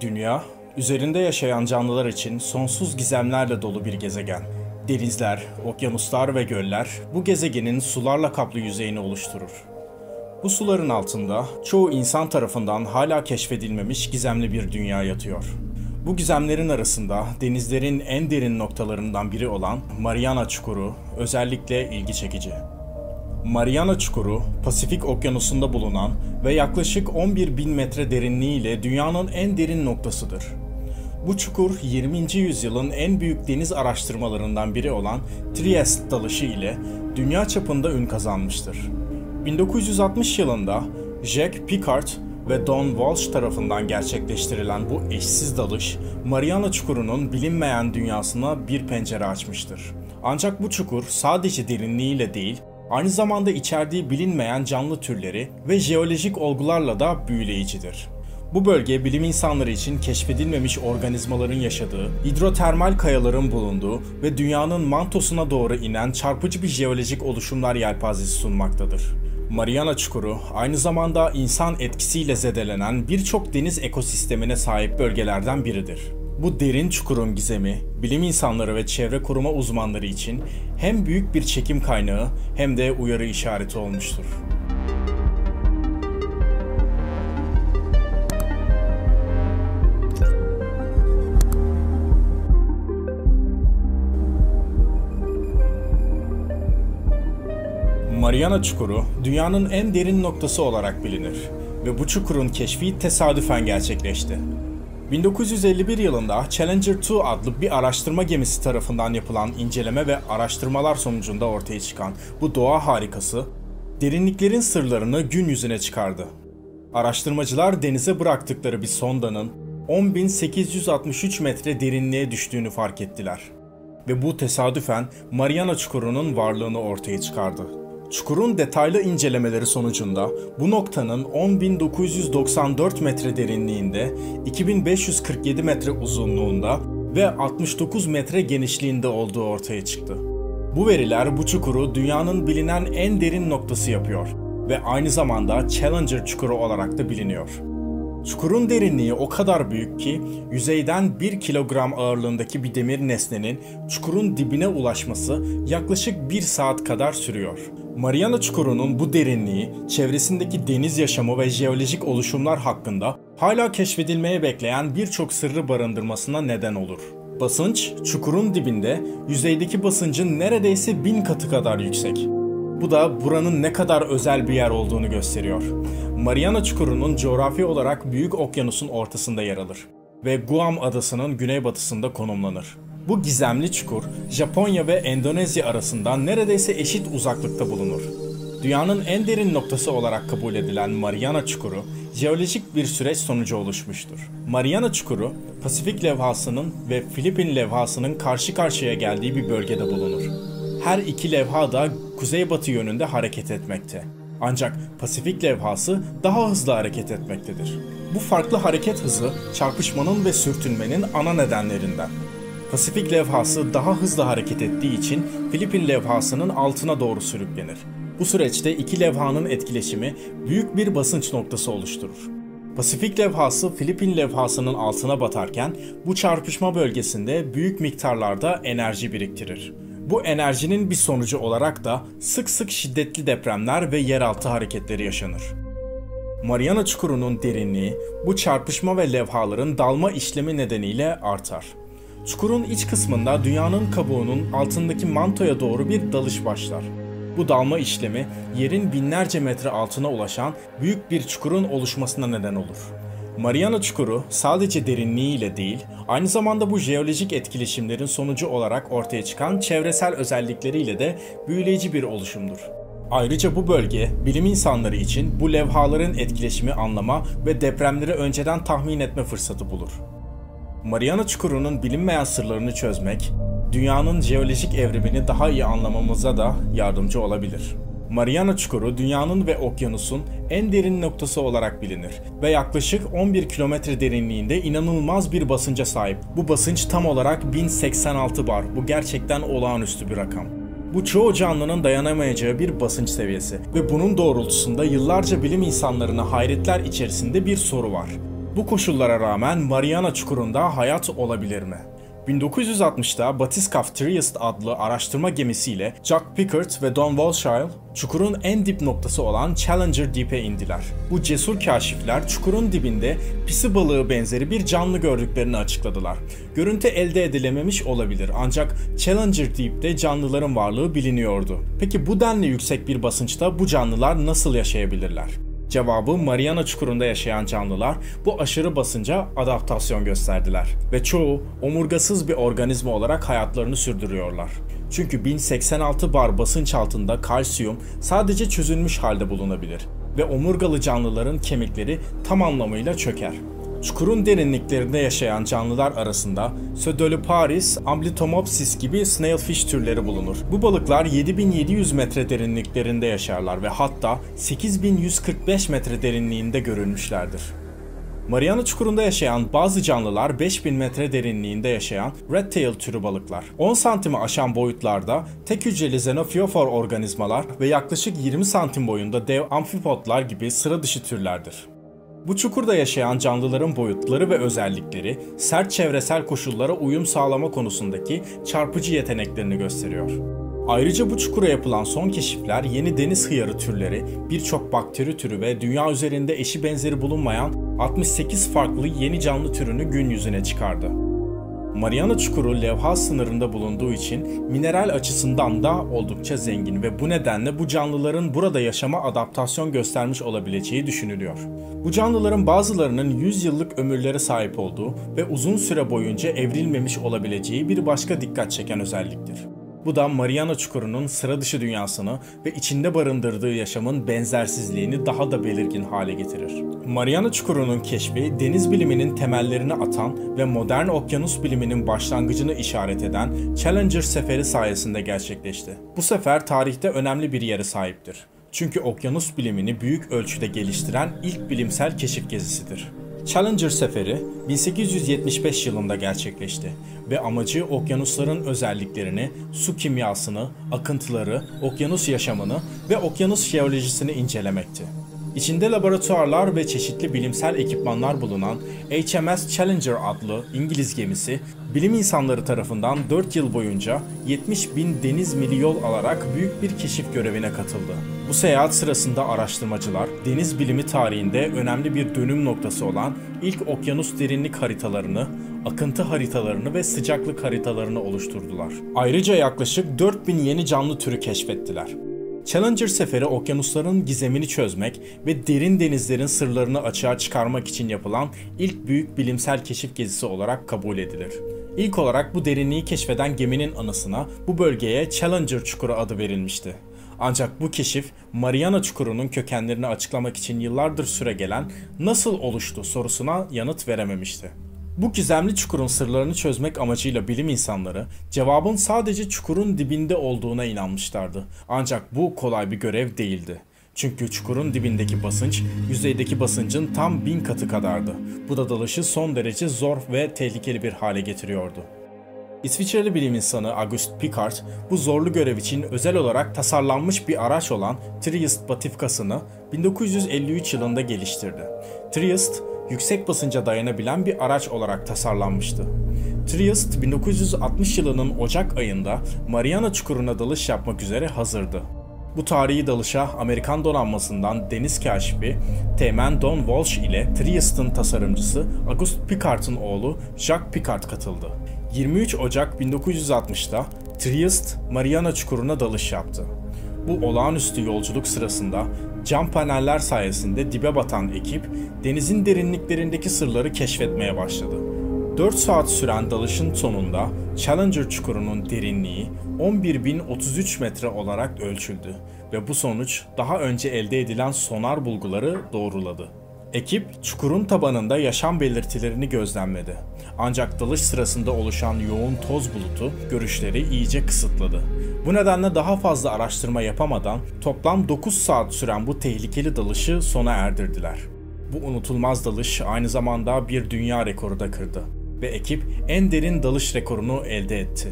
Dünya, üzerinde yaşayan canlılar için sonsuz gizemlerle dolu bir gezegen. Denizler, okyanuslar ve göller bu gezegenin sularla kaplı yüzeyini oluşturur. Bu suların altında çoğu insan tarafından hala keşfedilmemiş gizemli bir dünya yatıyor. Bu gizemlerin arasında denizlerin en derin noktalarından biri olan Mariana Çukuru özellikle ilgi çekici. Mariana Çukuru, Pasifik Okyanusu'nda bulunan ve yaklaşık 11 bin metre derinliğiyle dünyanın en derin noktasıdır. Bu çukur 20. yüzyılın en büyük deniz araştırmalarından biri olan Trieste dalışı ile dünya çapında ün kazanmıştır. 1960 yılında Jack Pickard ve Don Walsh tarafından gerçekleştirilen bu eşsiz dalış, Mariana Çukuru'nun bilinmeyen dünyasına bir pencere açmıştır. Ancak bu çukur sadece derinliğiyle değil, aynı zamanda içerdiği bilinmeyen canlı türleri ve jeolojik olgularla da büyüleyicidir. Bu bölge bilim insanları için keşfedilmemiş organizmaların yaşadığı, hidrotermal kayaların bulunduğu ve dünyanın mantosuna doğru inen çarpıcı bir jeolojik oluşumlar yelpazesi sunmaktadır. Mariana Çukuru aynı zamanda insan etkisiyle zedelenen birçok deniz ekosistemine sahip bölgelerden biridir. Bu derin çukurun gizemi, bilim insanları ve çevre koruma uzmanları için hem büyük bir çekim kaynağı hem de uyarı işareti olmuştur. Mariana Çukuru dünyanın en derin noktası olarak bilinir ve bu çukurun keşfi tesadüfen gerçekleşti. 1951 yılında Challenger 2 adlı bir araştırma gemisi tarafından yapılan inceleme ve araştırmalar sonucunda ortaya çıkan bu doğa harikası, derinliklerin sırlarını gün yüzüne çıkardı. Araştırmacılar denize bıraktıkları bir sondanın 10.863 metre derinliğe düştüğünü fark ettiler. Ve bu tesadüfen Mariana Çukuru'nun varlığını ortaya çıkardı. Çukurun detaylı incelemeleri sonucunda bu noktanın 10.994 metre derinliğinde, 2547 metre uzunluğunda ve 69 metre genişliğinde olduğu ortaya çıktı. Bu veriler bu çukuru dünyanın bilinen en derin noktası yapıyor ve aynı zamanda Challenger çukuru olarak da biliniyor. Çukurun derinliği o kadar büyük ki yüzeyden 1 kilogram ağırlığındaki bir demir nesnenin çukurun dibine ulaşması yaklaşık 1 saat kadar sürüyor. Mariana Çukuru'nun bu derinliği, çevresindeki deniz yaşamı ve jeolojik oluşumlar hakkında hala keşfedilmeye bekleyen birçok sırrı barındırmasına neden olur. Basınç, çukurun dibinde yüzeydeki basıncın neredeyse bin katı kadar yüksek. Bu da buranın ne kadar özel bir yer olduğunu gösteriyor. Mariana Çukuru'nun coğrafi olarak Büyük Okyanus'un ortasında yer alır ve Guam adasının güneybatısında konumlanır. Bu gizemli çukur Japonya ve Endonezya arasında neredeyse eşit uzaklıkta bulunur. Dünyanın en derin noktası olarak kabul edilen Mariana Çukuru, jeolojik bir süreç sonucu oluşmuştur. Mariana Çukuru, Pasifik levhasının ve Filipin levhasının karşı karşıya geldiği bir bölgede bulunur. Her iki levha da kuzeybatı yönünde hareket etmekte. Ancak Pasifik levhası daha hızlı hareket etmektedir. Bu farklı hareket hızı çarpışmanın ve sürtünmenin ana nedenlerinden. Pasifik levhası daha hızlı hareket ettiği için Filipin levhasının altına doğru sürüklenir. Bu süreçte iki levhanın etkileşimi büyük bir basınç noktası oluşturur. Pasifik levhası Filipin levhasının altına batarken bu çarpışma bölgesinde büyük miktarlarda enerji biriktirir. Bu enerjinin bir sonucu olarak da sık sık şiddetli depremler ve yeraltı hareketleri yaşanır. Mariana Çukuru'nun derinliği bu çarpışma ve levhaların dalma işlemi nedeniyle artar. Çukurun iç kısmında dünyanın kabuğunun altındaki mantoya doğru bir dalış başlar. Bu dalma işlemi yerin binlerce metre altına ulaşan büyük bir çukurun oluşmasına neden olur. Mariana Çukuru sadece derinliğiyle değil, aynı zamanda bu jeolojik etkileşimlerin sonucu olarak ortaya çıkan çevresel özellikleriyle de büyüleyici bir oluşumdur. Ayrıca bu bölge bilim insanları için bu levhaların etkileşimi anlama ve depremleri önceden tahmin etme fırsatı bulur. Mariana Çukuru'nun bilinmeyen sırlarını çözmek, dünyanın jeolojik evrimini daha iyi anlamamıza da yardımcı olabilir. Mariana Çukuru dünyanın ve okyanusun en derin noktası olarak bilinir ve yaklaşık 11 kilometre derinliğinde inanılmaz bir basınca sahip. Bu basınç tam olarak 1086 bar. Bu gerçekten olağanüstü bir rakam. Bu çoğu canlının dayanamayacağı bir basınç seviyesi ve bunun doğrultusunda yıllarca bilim insanlarına hayretler içerisinde bir soru var. Bu koşullara rağmen Mariana Çukuru'nda hayat olabilir mi? 1960'da Batiscaf Trieste adlı araştırma gemisiyle Jack Pickard ve Don Walshile çukurun en dip noktası olan Challenger Deep'e indiler. Bu cesur kaşifler çukurun dibinde pisi balığı benzeri bir canlı gördüklerini açıkladılar. Görüntü elde edilememiş olabilir ancak Challenger Deep'te canlıların varlığı biliniyordu. Peki bu denli yüksek bir basınçta bu canlılar nasıl yaşayabilirler? Cevabı Mariana Çukuru'nda yaşayan canlılar bu aşırı basınca adaptasyon gösterdiler ve çoğu omurgasız bir organizma olarak hayatlarını sürdürüyorlar. Çünkü 1086 bar basınç altında kalsiyum sadece çözülmüş halde bulunabilir ve omurgalı canlıların kemikleri tam anlamıyla çöker. Çukurun derinliklerinde yaşayan canlılar arasında Pseudoliparis, Amblitomopsis gibi snailfish türleri bulunur. Bu balıklar 7700 metre derinliklerinde yaşarlar ve hatta 8145 metre derinliğinde görülmüşlerdir. Mariana Çukuru'nda yaşayan bazı canlılar 5000 metre derinliğinde yaşayan red tail türü balıklar. 10 santimi aşan boyutlarda tek hücreli xenophofor organizmalar ve yaklaşık 20 santim boyunda dev amfipotlar gibi sıra dışı türlerdir. Bu çukurda yaşayan canlıların boyutları ve özellikleri sert çevresel koşullara uyum sağlama konusundaki çarpıcı yeteneklerini gösteriyor. Ayrıca bu çukura yapılan son keşifler yeni deniz hıyarı türleri, birçok bakteri türü ve dünya üzerinde eşi benzeri bulunmayan 68 farklı yeni canlı türünü gün yüzüne çıkardı. Mariana Çukuru levha sınırında bulunduğu için mineral açısından da oldukça zengin ve bu nedenle bu canlıların burada yaşama adaptasyon göstermiş olabileceği düşünülüyor. Bu canlıların bazılarının 100 yıllık ömürlere sahip olduğu ve uzun süre boyunca evrilmemiş olabileceği bir başka dikkat çeken özelliktir. Bu da Mariana Çukuru'nun sıra dışı dünyasını ve içinde barındırdığı yaşamın benzersizliğini daha da belirgin hale getirir. Mariana Çukuru'nun keşfi deniz biliminin temellerini atan ve modern okyanus biliminin başlangıcını işaret eden Challenger seferi sayesinde gerçekleşti. Bu sefer tarihte önemli bir yere sahiptir. Çünkü okyanus bilimini büyük ölçüde geliştiren ilk bilimsel keşif gezisidir. Challenger seferi 1875 yılında gerçekleşti ve amacı okyanusların özelliklerini, su kimyasını, akıntıları, okyanus yaşamını ve okyanus jeolojisini incelemekti. İçinde laboratuvarlar ve çeşitli bilimsel ekipmanlar bulunan HMS Challenger adlı İngiliz gemisi, bilim insanları tarafından 4 yıl boyunca 70 bin deniz mili yol alarak büyük bir keşif görevine katıldı. Bu seyahat sırasında araştırmacılar, deniz bilimi tarihinde önemli bir dönüm noktası olan ilk okyanus derinlik haritalarını, akıntı haritalarını ve sıcaklık haritalarını oluşturdular. Ayrıca yaklaşık 4000 yeni canlı türü keşfettiler. Challenger seferi okyanusların gizemini çözmek ve derin denizlerin sırlarını açığa çıkarmak için yapılan ilk büyük bilimsel keşif gezisi olarak kabul edilir. İlk olarak bu derinliği keşfeden geminin anısına bu bölgeye Challenger çukuru adı verilmişti. Ancak bu keşif Mariana Çukuru'nun kökenlerini açıklamak için yıllardır süre gelen nasıl oluştu sorusuna yanıt verememişti. Bu gizemli çukurun sırlarını çözmek amacıyla bilim insanları cevabın sadece çukurun dibinde olduğuna inanmışlardı. Ancak bu kolay bir görev değildi. Çünkü çukurun dibindeki basınç yüzeydeki basıncın tam bin katı kadardı. Bu da dalışı son derece zor ve tehlikeli bir hale getiriyordu. İsviçreli bilim insanı Auguste Piccard bu zorlu görev için özel olarak tasarlanmış bir araç olan Trieste batifkasını 1953 yılında geliştirdi. Trieste yüksek basınca dayanabilen bir araç olarak tasarlanmıştı. Trieste 1960 yılının Ocak ayında Mariana Çukuru'na dalış yapmak üzere hazırdı. Bu tarihi dalışa Amerikan donanmasından deniz kaşifi Teğmen Don Walsh ile Trieste'in tasarımcısı Auguste Piccard'ın oğlu Jacques Piccard katıldı. 23 Ocak 1960'da Trieste, Mariana Çukuru'na dalış yaptı. Bu olağanüstü yolculuk sırasında cam paneller sayesinde dibe batan ekip denizin derinliklerindeki sırları keşfetmeye başladı. 4 saat süren dalışın sonunda Challenger çukurunun derinliği 11.033 metre olarak ölçüldü ve bu sonuç daha önce elde edilen sonar bulguları doğruladı. Ekip çukurun tabanında yaşam belirtilerini gözlemledi. Ancak dalış sırasında oluşan yoğun toz bulutu görüşleri iyice kısıtladı. Bu nedenle daha fazla araştırma yapamadan toplam 9 saat süren bu tehlikeli dalışı sona erdirdiler. Bu unutulmaz dalış aynı zamanda bir dünya rekoru da kırdı ve ekip en derin dalış rekorunu elde etti.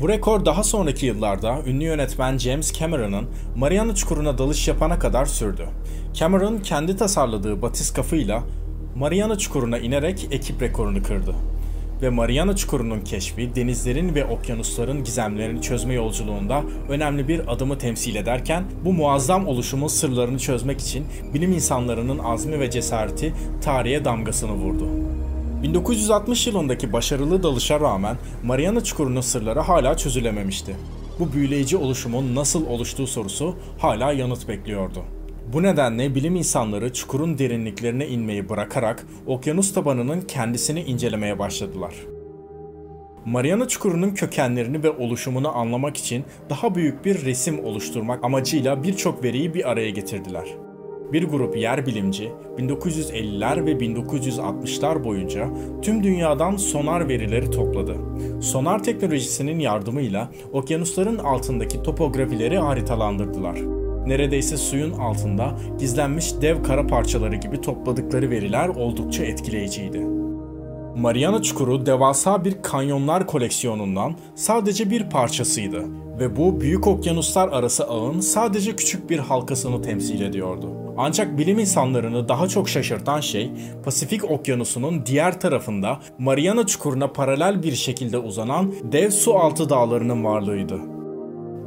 Bu rekor daha sonraki yıllarda ünlü yönetmen James Cameron'ın Mariana Çukuru'na dalış yapana kadar sürdü. Cameron kendi tasarladığı batiskafıyla Mariana Çukuru'na inerek ekip rekorunu kırdı. Ve Mariana Çukuru'nun keşfi denizlerin ve okyanusların gizemlerini çözme yolculuğunda önemli bir adımı temsil ederken bu muazzam oluşumun sırlarını çözmek için bilim insanlarının azmi ve cesareti tarihe damgasını vurdu. 1960 yılındaki başarılı dalışa rağmen Mariana Çukuru'nun sırları hala çözülememişti. Bu büyüleyici oluşumun nasıl oluştuğu sorusu hala yanıt bekliyordu. Bu nedenle bilim insanları çukurun derinliklerine inmeyi bırakarak okyanus tabanının kendisini incelemeye başladılar. Mariana Çukuru'nun kökenlerini ve oluşumunu anlamak için daha büyük bir resim oluşturmak amacıyla birçok veriyi bir araya getirdiler. Bir grup yer bilimci 1950'ler ve 1960'lar boyunca tüm dünyadan sonar verileri topladı. Sonar teknolojisinin yardımıyla okyanusların altındaki topografileri haritalandırdılar. Neredeyse suyun altında gizlenmiş dev kara parçaları gibi topladıkları veriler oldukça etkileyiciydi. Mariana Çukuru devasa bir kanyonlar koleksiyonundan sadece bir parçasıydı ve bu büyük okyanuslar arası ağın sadece küçük bir halkasını temsil ediyordu. Ancak bilim insanlarını daha çok şaşırtan şey Pasifik Okyanusu'nun diğer tarafında Mariana Çukuru'na paralel bir şekilde uzanan dev su altı dağlarının varlığıydı.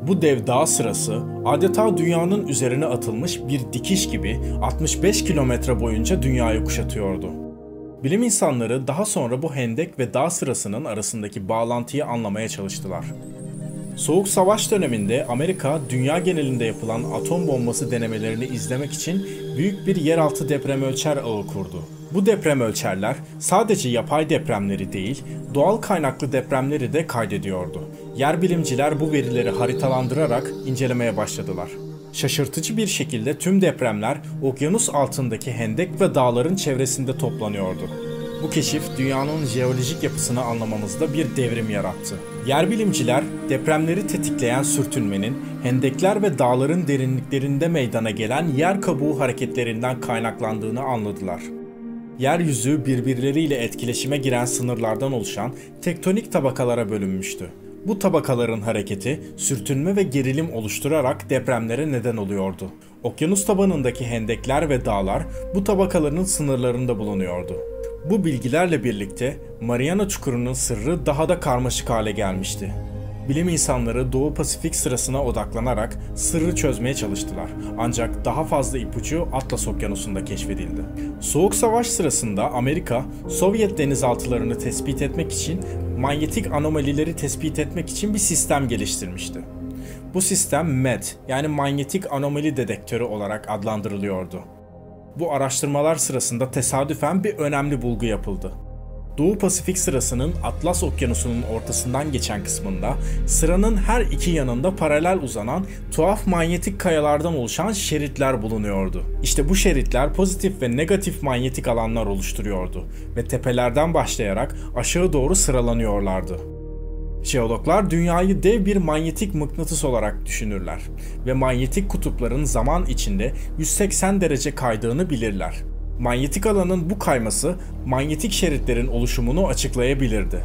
Bu dev dağ sırası adeta dünyanın üzerine atılmış bir dikiş gibi 65 kilometre boyunca dünyayı kuşatıyordu. Bilim insanları daha sonra bu hendek ve dağ sırasının arasındaki bağlantıyı anlamaya çalıştılar. Soğuk Savaş döneminde Amerika dünya genelinde yapılan atom bombası denemelerini izlemek için büyük bir yeraltı deprem ölçer ağı kurdu. Bu deprem ölçerler sadece yapay depremleri değil, doğal kaynaklı depremleri de kaydediyordu. Yer bilimciler bu verileri haritalandırarak incelemeye başladılar. Şaşırtıcı bir şekilde tüm depremler okyanus altındaki hendek ve dağların çevresinde toplanıyordu. Bu keşif dünyanın jeolojik yapısını anlamamızda bir devrim yarattı. Yer bilimciler depremleri tetikleyen sürtünmenin hendekler ve dağların derinliklerinde meydana gelen yer kabuğu hareketlerinden kaynaklandığını anladılar. Yeryüzü birbirleriyle etkileşime giren sınırlardan oluşan tektonik tabakalara bölünmüştü. Bu tabakaların hareketi sürtünme ve gerilim oluşturarak depremlere neden oluyordu. Okyanus tabanındaki hendekler ve dağlar bu tabakaların sınırlarında bulunuyordu. Bu bilgilerle birlikte Mariana Çukuru'nun sırrı daha da karmaşık hale gelmişti. Bilim insanları Doğu Pasifik sırasına odaklanarak sırrı çözmeye çalıştılar. Ancak daha fazla ipucu Atlas Okyanusu'nda keşfedildi. Soğuk Savaş sırasında Amerika, Sovyet denizaltılarını tespit etmek için manyetik anomalileri tespit etmek için bir sistem geliştirmişti. Bu sistem MED yani manyetik anomali dedektörü olarak adlandırılıyordu. Bu araştırmalar sırasında tesadüfen bir önemli bulgu yapıldı. Doğu Pasifik sırasının Atlas Okyanusu'nun ortasından geçen kısmında sıranın her iki yanında paralel uzanan tuhaf manyetik kayalardan oluşan şeritler bulunuyordu. İşte bu şeritler pozitif ve negatif manyetik alanlar oluşturuyordu ve tepelerden başlayarak aşağı doğru sıralanıyorlardı. Jeologlar dünyayı dev bir manyetik mıknatıs olarak düşünürler ve manyetik kutupların zaman içinde 180 derece kaydığını bilirler. Manyetik alanın bu kayması manyetik şeritlerin oluşumunu açıklayabilirdi.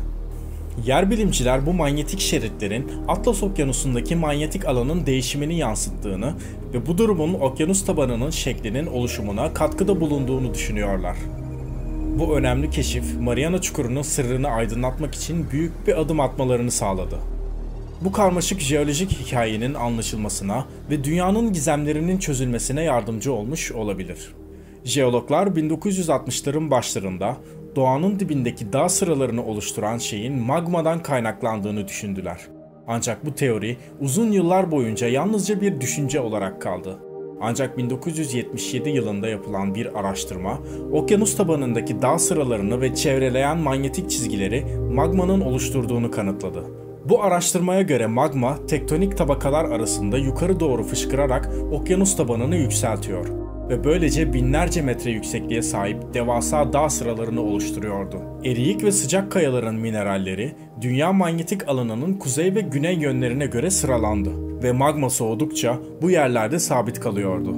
Yer bilimciler bu manyetik şeritlerin Atlas Okyanusu'ndaki manyetik alanın değişimini yansıttığını ve bu durumun okyanus tabanının şeklinin oluşumuna katkıda bulunduğunu düşünüyorlar. Bu önemli keşif Mariana Çukuru'nun sırrını aydınlatmak için büyük bir adım atmalarını sağladı. Bu karmaşık jeolojik hikayenin anlaşılmasına ve dünyanın gizemlerinin çözülmesine yardımcı olmuş olabilir. Jeologlar 1960'ların başlarında doğanın dibindeki dağ sıralarını oluşturan şeyin magmadan kaynaklandığını düşündüler. Ancak bu teori uzun yıllar boyunca yalnızca bir düşünce olarak kaldı. Ancak 1977 yılında yapılan bir araştırma, okyanus tabanındaki dağ sıralarını ve çevreleyen manyetik çizgileri magmanın oluşturduğunu kanıtladı. Bu araştırmaya göre magma tektonik tabakalar arasında yukarı doğru fışkırarak okyanus tabanını yükseltiyor ve böylece binlerce metre yüksekliğe sahip devasa dağ sıralarını oluşturuyordu. Eriyik ve sıcak kayaların mineralleri dünya manyetik alanının kuzey ve güney yönlerine göre sıralandı ve magma soğudukça bu yerlerde sabit kalıyordu.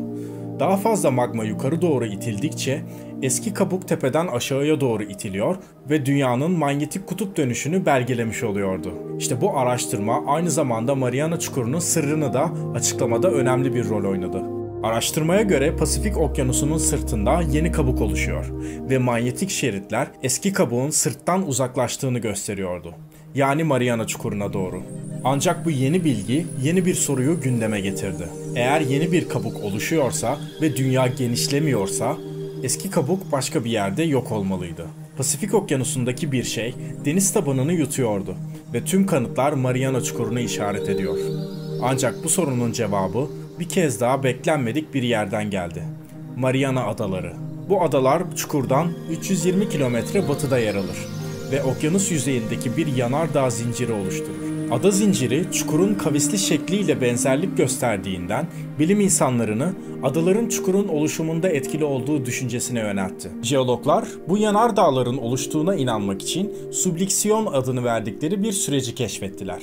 Daha fazla magma yukarı doğru itildikçe eski kabuk tepeden aşağıya doğru itiliyor ve dünyanın manyetik kutup dönüşünü belgelemiş oluyordu. İşte bu araştırma aynı zamanda Mariana Çukuru'nun sırrını da açıklamada önemli bir rol oynadı. Araştırmaya göre Pasifik Okyanusu'nun sırtında yeni kabuk oluşuyor ve manyetik şeritler eski kabuğun sırttan uzaklaştığını gösteriyordu. Yani Mariana Çukuru'na doğru. Ancak bu yeni bilgi yeni bir soruyu gündeme getirdi. Eğer yeni bir kabuk oluşuyorsa ve dünya genişlemiyorsa eski kabuk başka bir yerde yok olmalıydı. Pasifik Okyanusu'ndaki bir şey deniz tabanını yutuyordu ve tüm kanıtlar Mariana Çukuru'nu işaret ediyor. Ancak bu sorunun cevabı bir kez daha beklenmedik bir yerden geldi. Mariana Adaları. Bu adalar çukurdan 320 kilometre batıda yer alır ve okyanus yüzeyindeki bir yanardağ zinciri oluşturur. Ada zinciri çukurun kavisli şekliyle benzerlik gösterdiğinden bilim insanlarını adaların çukurun oluşumunda etkili olduğu düşüncesine yöneltti. Jeologlar bu yanardağların oluştuğuna inanmak için subliksiyon adını verdikleri bir süreci keşfettiler.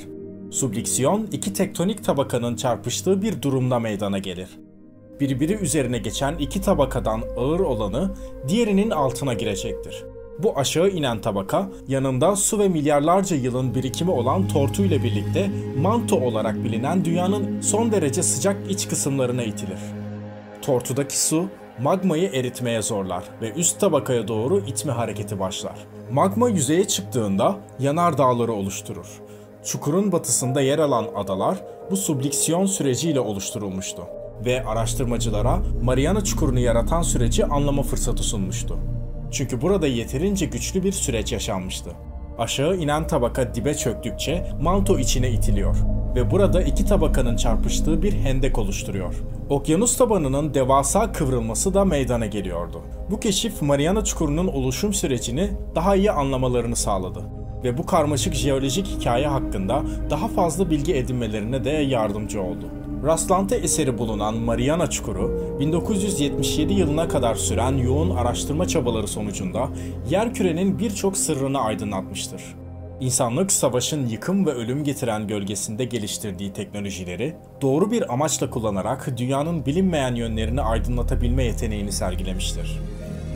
Subliksiyon iki tektonik tabakanın çarpıştığı bir durumda meydana gelir. Birbiri üzerine geçen iki tabakadan ağır olanı diğerinin altına girecektir. Bu aşağı inen tabaka yanında su ve milyarlarca yılın birikimi olan tortu ile birlikte manto olarak bilinen dünyanın son derece sıcak iç kısımlarına itilir. Tortudaki su magmayı eritmeye zorlar ve üst tabakaya doğru itme hareketi başlar. Magma yüzeye çıktığında yanar dağları oluşturur. Çukurun batısında yer alan adalar bu subliksiyon süreciyle oluşturulmuştu ve araştırmacılara Mariana Çukuru'nu yaratan süreci anlama fırsatı sunmuştu. Çünkü burada yeterince güçlü bir süreç yaşanmıştı. Aşağı inen tabaka dibe çöktükçe manto içine itiliyor ve burada iki tabakanın çarpıştığı bir hendek oluşturuyor. Okyanus tabanının devasa kıvrılması da meydana geliyordu. Bu keşif Mariana Çukuru'nun oluşum sürecini daha iyi anlamalarını sağladı ve bu karmaşık jeolojik hikaye hakkında daha fazla bilgi edinmelerine de yardımcı oldu. Rastlantı eseri bulunan Mariana Çukuru, 1977 yılına kadar süren yoğun araştırma çabaları sonucunda yerkürenin birçok sırrını aydınlatmıştır. İnsanlık savaşın yıkım ve ölüm getiren gölgesinde geliştirdiği teknolojileri doğru bir amaçla kullanarak dünyanın bilinmeyen yönlerini aydınlatabilme yeteneğini sergilemiştir.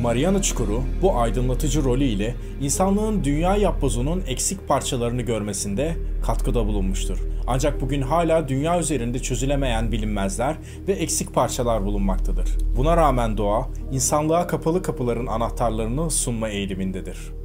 Mariana Çukuru bu aydınlatıcı rolü ile insanlığın dünya yapbozunun eksik parçalarını görmesinde katkıda bulunmuştur. Ancak bugün hala dünya üzerinde çözülemeyen bilinmezler ve eksik parçalar bulunmaktadır. Buna rağmen doğa, insanlığa kapalı kapıların anahtarlarını sunma eğilimindedir.